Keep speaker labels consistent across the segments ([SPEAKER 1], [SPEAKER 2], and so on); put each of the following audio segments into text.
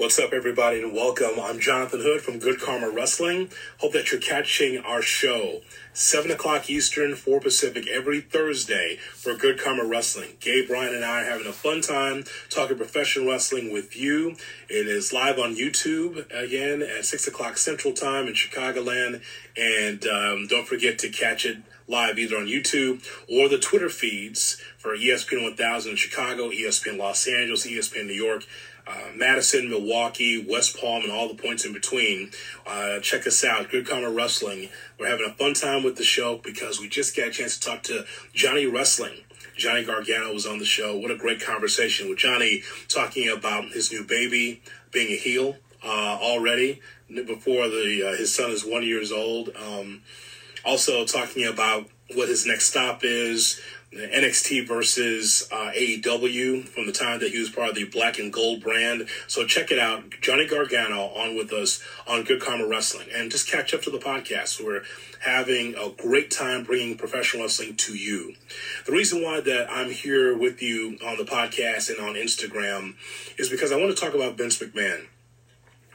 [SPEAKER 1] What's up, everybody, and welcome. I'm Jonathan Hood from Good Karma Wrestling. Hope that you're catching our show, 7 o'clock Eastern, 4 Pacific, every Thursday for Good Karma Wrestling. Gabe Bryan and I are having a fun time talking professional wrestling with you. It is live on YouTube again at 6 o'clock Central Time in Chicagoland. And um, don't forget to catch it live either on YouTube or the Twitter feeds for ESPN 1000 in Chicago, ESPN Los Angeles, ESPN New York uh, Madison, Milwaukee, West Palm, and all the points in between. Uh, check us out, Good Karma Wrestling. We're having a fun time with the show because we just got a chance to talk to Johnny Wrestling. Johnny Gargano was on the show. What a great conversation with Johnny talking about his new baby being a heel uh, already before the uh, his son is one years old. Um, also talking about what his next stop is, NXT versus uh, AEW from the time that he was part of the Black and Gold brand. So check it out. Johnny Gargano on with us on Good Karma Wrestling. And just catch up to the podcast. We're having a great time bringing professional wrestling to you. The reason why that I'm here with you on the podcast and on Instagram is because I want to talk about Vince McMahon.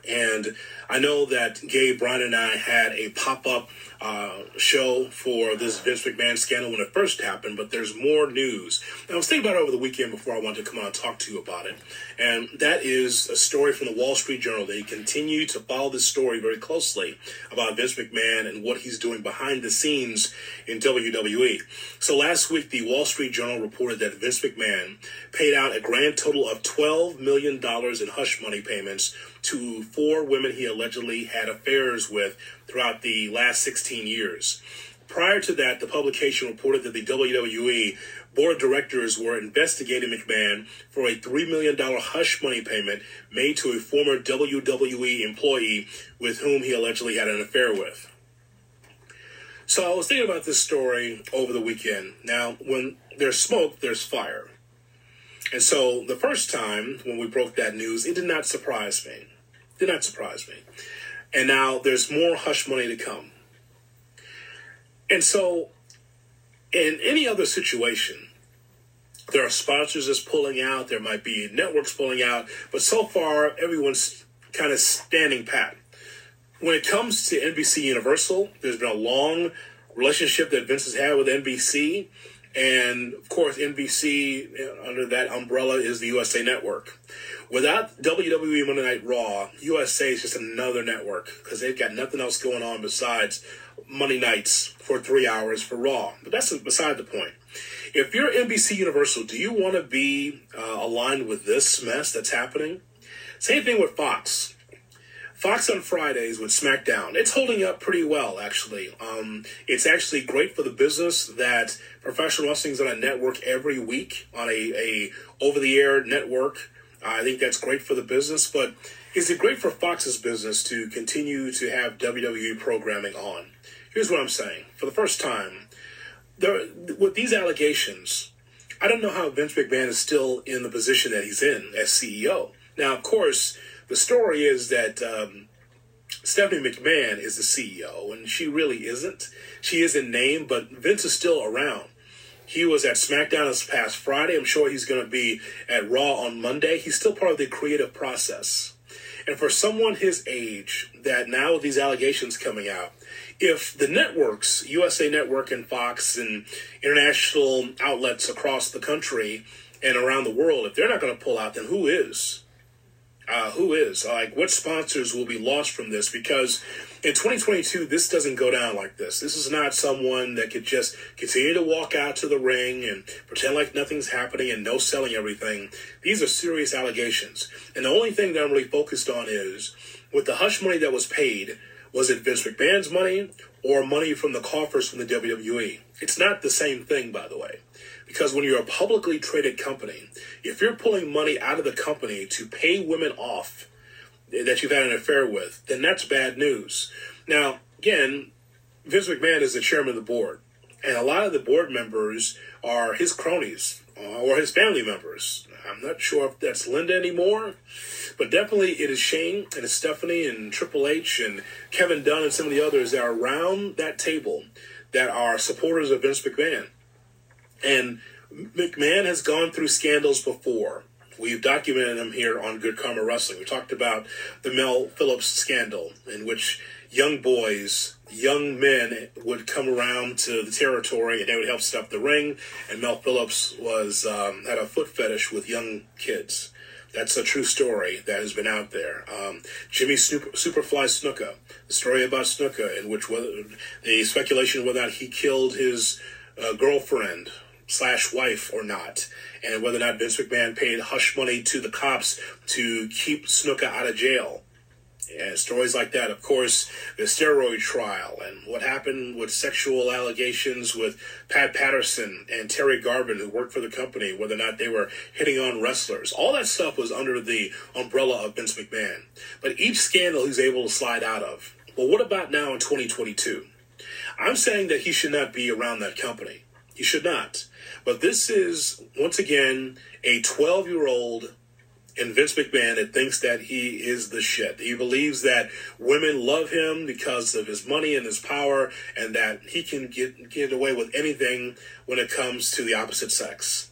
[SPEAKER 1] And I know that Gabe, Bryan, and I had a pop up uh, show for this Vince McMahon scandal when it first happened, but there's more news. And I was thinking about it over the weekend before I wanted to come on and talk to you about it. And that is a story from the Wall Street Journal. They continue to follow this story very closely about Vince McMahon and what he's doing behind the scenes in WWE. So last week, the Wall Street Journal reported that Vince McMahon paid out a grand total of $12 million in hush money payments to four women he allegedly had affairs with throughout the last 16 years. Prior to that, the publication reported that the WWE board of directors were investigating McMahon for a $3 million hush money payment made to a former WWE employee with whom he allegedly had an affair with. So I was thinking about this story over the weekend. Now, when there's smoke, there's fire. And so the first time when we broke that news, it did not surprise me. Did not surprise me. And now there's more hush money to come. And so, in any other situation, there are sponsors that's pulling out, there might be networks pulling out, but so far, everyone's kind of standing pat. When it comes to NBC Universal, there's been a long relationship that Vince has had with NBC. And of course, NBC, under that umbrella, is the USA Network. Without WWE Monday Night Raw, USA is just another network because they've got nothing else going on besides Monday nights for three hours for Raw. But that's beside the point. If you're NBC Universal, do you want to be uh, aligned with this mess that's happening? Same thing with Fox. Fox on Fridays with SmackDown. It's holding up pretty well, actually. Um, it's actually great for the business that professional wrestling is on a network every week on a, a over the air network I think that's great for the business, but is it great for Fox's business to continue to have WWE programming on? Here's what I'm saying. For the first time, there, with these allegations, I don't know how Vince McMahon is still in the position that he's in as CEO. Now, of course, the story is that um, Stephanie McMahon is the CEO, and she really isn't. She is in name, but Vince is still around. He was at SmackDown this past Friday. I'm sure he's going to be at Raw on Monday. He's still part of the creative process. And for someone his age, that now with these allegations coming out, if the networks, USA Network and Fox and international outlets across the country and around the world, if they're not going to pull out, then who is? Uh, who is? Like, what sponsors will be lost from this? Because in 2022, this doesn't go down like this. This is not someone that could just continue to walk out to the ring and pretend like nothing's happening and no selling everything. These are serious allegations. And the only thing that I'm really focused on is with the hush money that was paid, was it Vince McMahon's money or money from the coffers from the WWE? It's not the same thing, by the way. Because when you're a publicly traded company, if you're pulling money out of the company to pay women off, that you've had an affair with, then that's bad news. Now, again, Vince McMahon is the chairman of the board, and a lot of the board members are his cronies uh, or his family members. I'm not sure if that's Linda anymore, but definitely it is Shane and it's Stephanie and Triple H and Kevin Dunn and some of the others that are around that table that are supporters of Vince McMahon. And McMahon has gone through scandals before We've documented them here on Good Karma Wrestling. We talked about the Mel Phillips scandal, in which young boys, young men would come around to the territory and they would help set up the ring. And Mel Phillips was um, had a foot fetish with young kids. That's a true story that has been out there. Um, Jimmy Super, Superfly Snuka, the story about Snuka, in which whether, the speculation whether or not he killed his uh, girlfriend slash wife or not, and whether or not Vince McMahon paid hush money to the cops to keep Snuka out of jail. And stories like that, of course, the steroid trial and what happened with sexual allegations with Pat Patterson and Terry Garvin, who worked for the company, whether or not they were hitting on wrestlers. All that stuff was under the umbrella of Vince McMahon. But each scandal he's able to slide out of. Well, what about now in 2022? I'm saying that he should not be around that company. He should not. But this is, once again, a 12 year old in Vince McMahon that thinks that he is the shit. He believes that women love him because of his money and his power, and that he can get get away with anything when it comes to the opposite sex.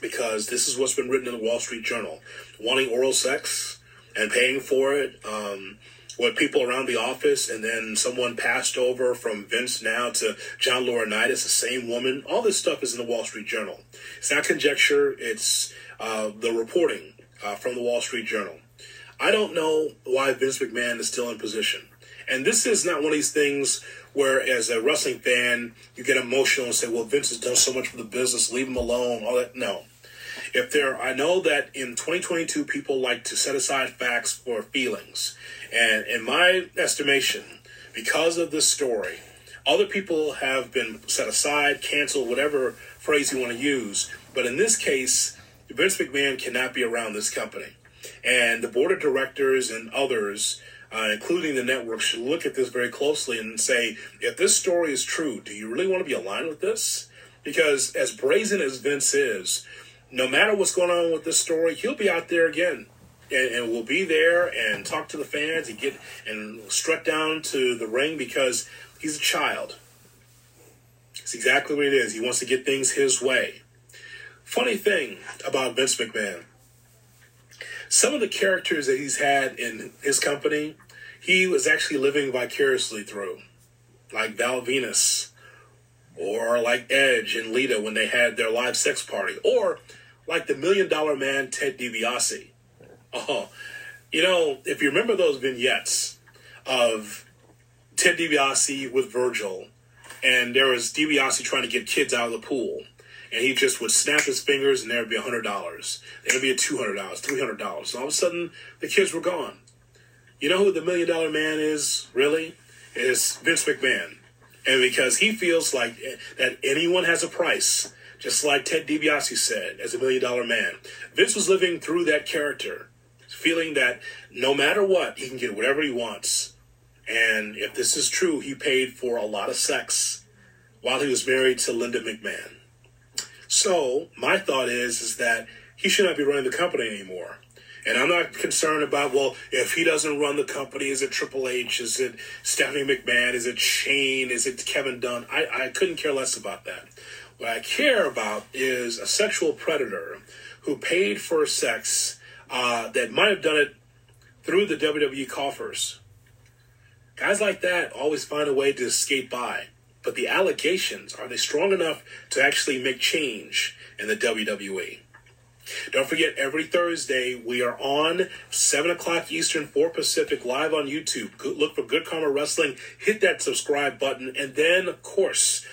[SPEAKER 1] Because this is what's been written in the Wall Street Journal: wanting oral sex and paying for it. Um, with people around the office, and then someone passed over from Vince now to John Laurinaitis, the same woman. All this stuff is in the Wall Street Journal. It's not conjecture; it's uh, the reporting uh, from the Wall Street Journal. I don't know why Vince McMahon is still in position. And this is not one of these things where, as a wrestling fan, you get emotional and say, well, Vince has done so much for the business, leave him alone, all that. No. If there, I know that in 2022, people like to set aside facts for feelings. And in my estimation, because of this story, other people have been set aside, canceled, whatever phrase you want to use. But in this case, Vince McMahon cannot be around this company. And the board of directors and others, uh, including the network, should look at this very closely and say, if this story is true, do you really want to be aligned with this? Because as brazen as Vince is, no matter what's going on with this story, he'll be out there again. And, and will be there and talk to the fans and get and strut down to the ring because he's a child. It's exactly what it is. He wants to get things his way. Funny thing about Vince McMahon. Some of the characters that he's had in his company, he was actually living vicariously through, like Val Venis, or like Edge and Lita when they had their live sex party, or like the Million Dollar Man Ted DiBiase. Oh, you know, if you remember those vignettes of Ted DiBiase with Virgil, and there was DiBiase trying to get kids out of the pool and he just would snap his fingers and there would be a hundred dollars. There would be a two hundred dollars, three hundred dollars. All of a sudden, the kids were gone. You know who the million dollar man is? Really, is Vince McMahon, and because he feels like eh, that anyone has a price, just like Ted DiBiase said, as a million dollar man. Vince was living through that character, feeling that no matter what, he can get whatever he wants. And if this is true, he paid for a lot of sex while he was married to Linda McMahon. So my thought is is that he should not be running the company anymore. And I'm not concerned about, well, if he doesn't run the company, is it Triple H? Is it Stephanie McMahon? Is it Shane? Is it Kevin Dunn? I, I couldn't care less about that. What I care about is a sexual predator who paid for sex uh, that might have done it through the WWE coffers. Guys like that always find a way to escape by. But the allegations, are they strong enough to actually make change in the WWE? Don't forget, every Thursday we are on 7 o'clock Eastern, 4 Pacific, live on YouTube. Look for Good Karma Wrestling. Hit that subscribe button. And then, of course,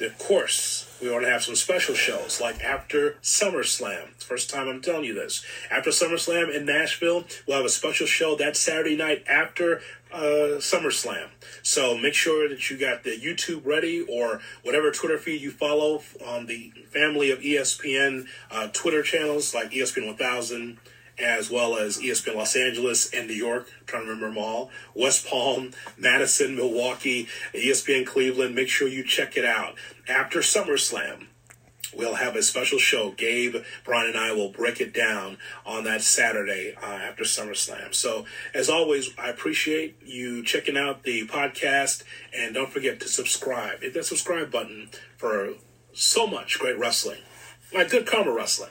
[SPEAKER 1] of course, we want to have some special shows like after SummerSlam. First time I'm telling you this. After SummerSlam in Nashville, we'll have a special show that Saturday night after uh, SummerSlam. So make sure that you got the YouTube ready or whatever Twitter feed you follow on the family of ESPN uh, Twitter channels like ESPN 1000 as well as ESPN Los Angeles and New York. I'm trying to remember them all. West Palm, Madison, Milwaukee, ESPN Cleveland. Make sure you check it out. After SummerSlam, we'll have a special show. Gabe, Brian, and I will break it down on that Saturday uh, after SummerSlam. So, as always, I appreciate you checking out the podcast, and don't forget to subscribe. Hit that subscribe button for so much great wrestling, like Good Karma Wrestling.